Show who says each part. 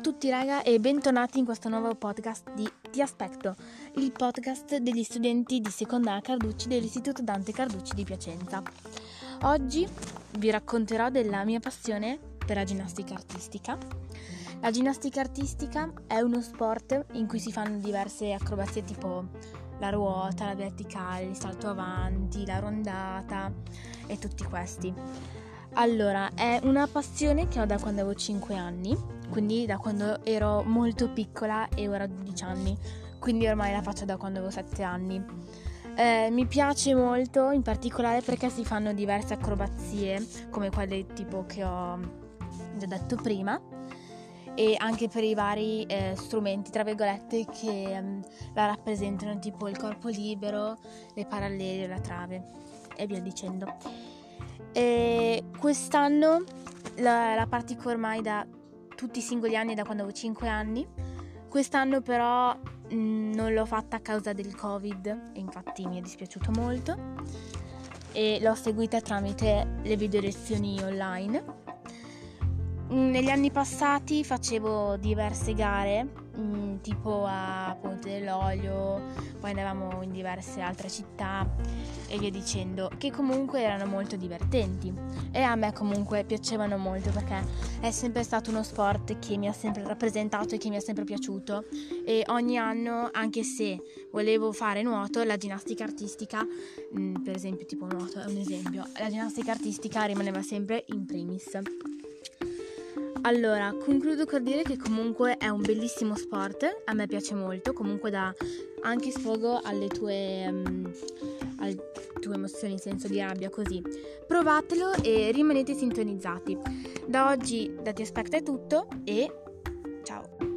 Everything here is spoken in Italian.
Speaker 1: tutti raga e bentornati in questo nuovo podcast di Ti aspetto, il podcast degli studenti di seconda A Carducci dell'Istituto Dante Carducci di Piacenza. Oggi vi racconterò della mia passione per la ginnastica artistica. La ginnastica artistica è uno sport in cui si fanno diverse acrobazie tipo la ruota, la verticale, il salto avanti, la rondata e tutti questi. Allora, è una passione che ho da quando avevo 5 anni, quindi da quando ero molto piccola e ora ho 12 anni, quindi ormai la faccio da quando avevo 7 anni. Eh, mi piace molto, in particolare perché si fanno diverse acrobazie, come quelle tipo che ho già detto prima, e anche per i vari eh, strumenti, tra virgolette, che um, la rappresentano, tipo il corpo libero, le parallele, la trave e via dicendo. E quest'anno la, la pratico ormai da tutti i singoli anni, da quando avevo 5 anni. Quest'anno però mh, mm, non l'ho fatta a causa del Covid e infatti mi è dispiaciuto molto. E l'ho seguita tramite le video lezioni online. Mm, negli anni passati facevo diverse gare, mm, tipo a Ponte dell'Olio, poi andavamo in diverse altre città e via dicendo, che comunque erano molto divertenti e a me comunque piacevano molto perché è sempre stato uno sport che mi ha sempre rappresentato e che mi è sempre piaciuto e ogni anno, anche se volevo fare nuoto, la ginnastica artistica, mm, per esempio tipo nuoto è un esempio, la ginnastica artistica rimaneva sempre in primis. Allora, concludo col dire che comunque è un bellissimo sport, a me piace molto, comunque dà anche sfogo alle tue, um, alle tue emozioni in senso di rabbia, così. Provatelo e rimanete sintonizzati. Da oggi da Ti Aspetta è tutto e ciao!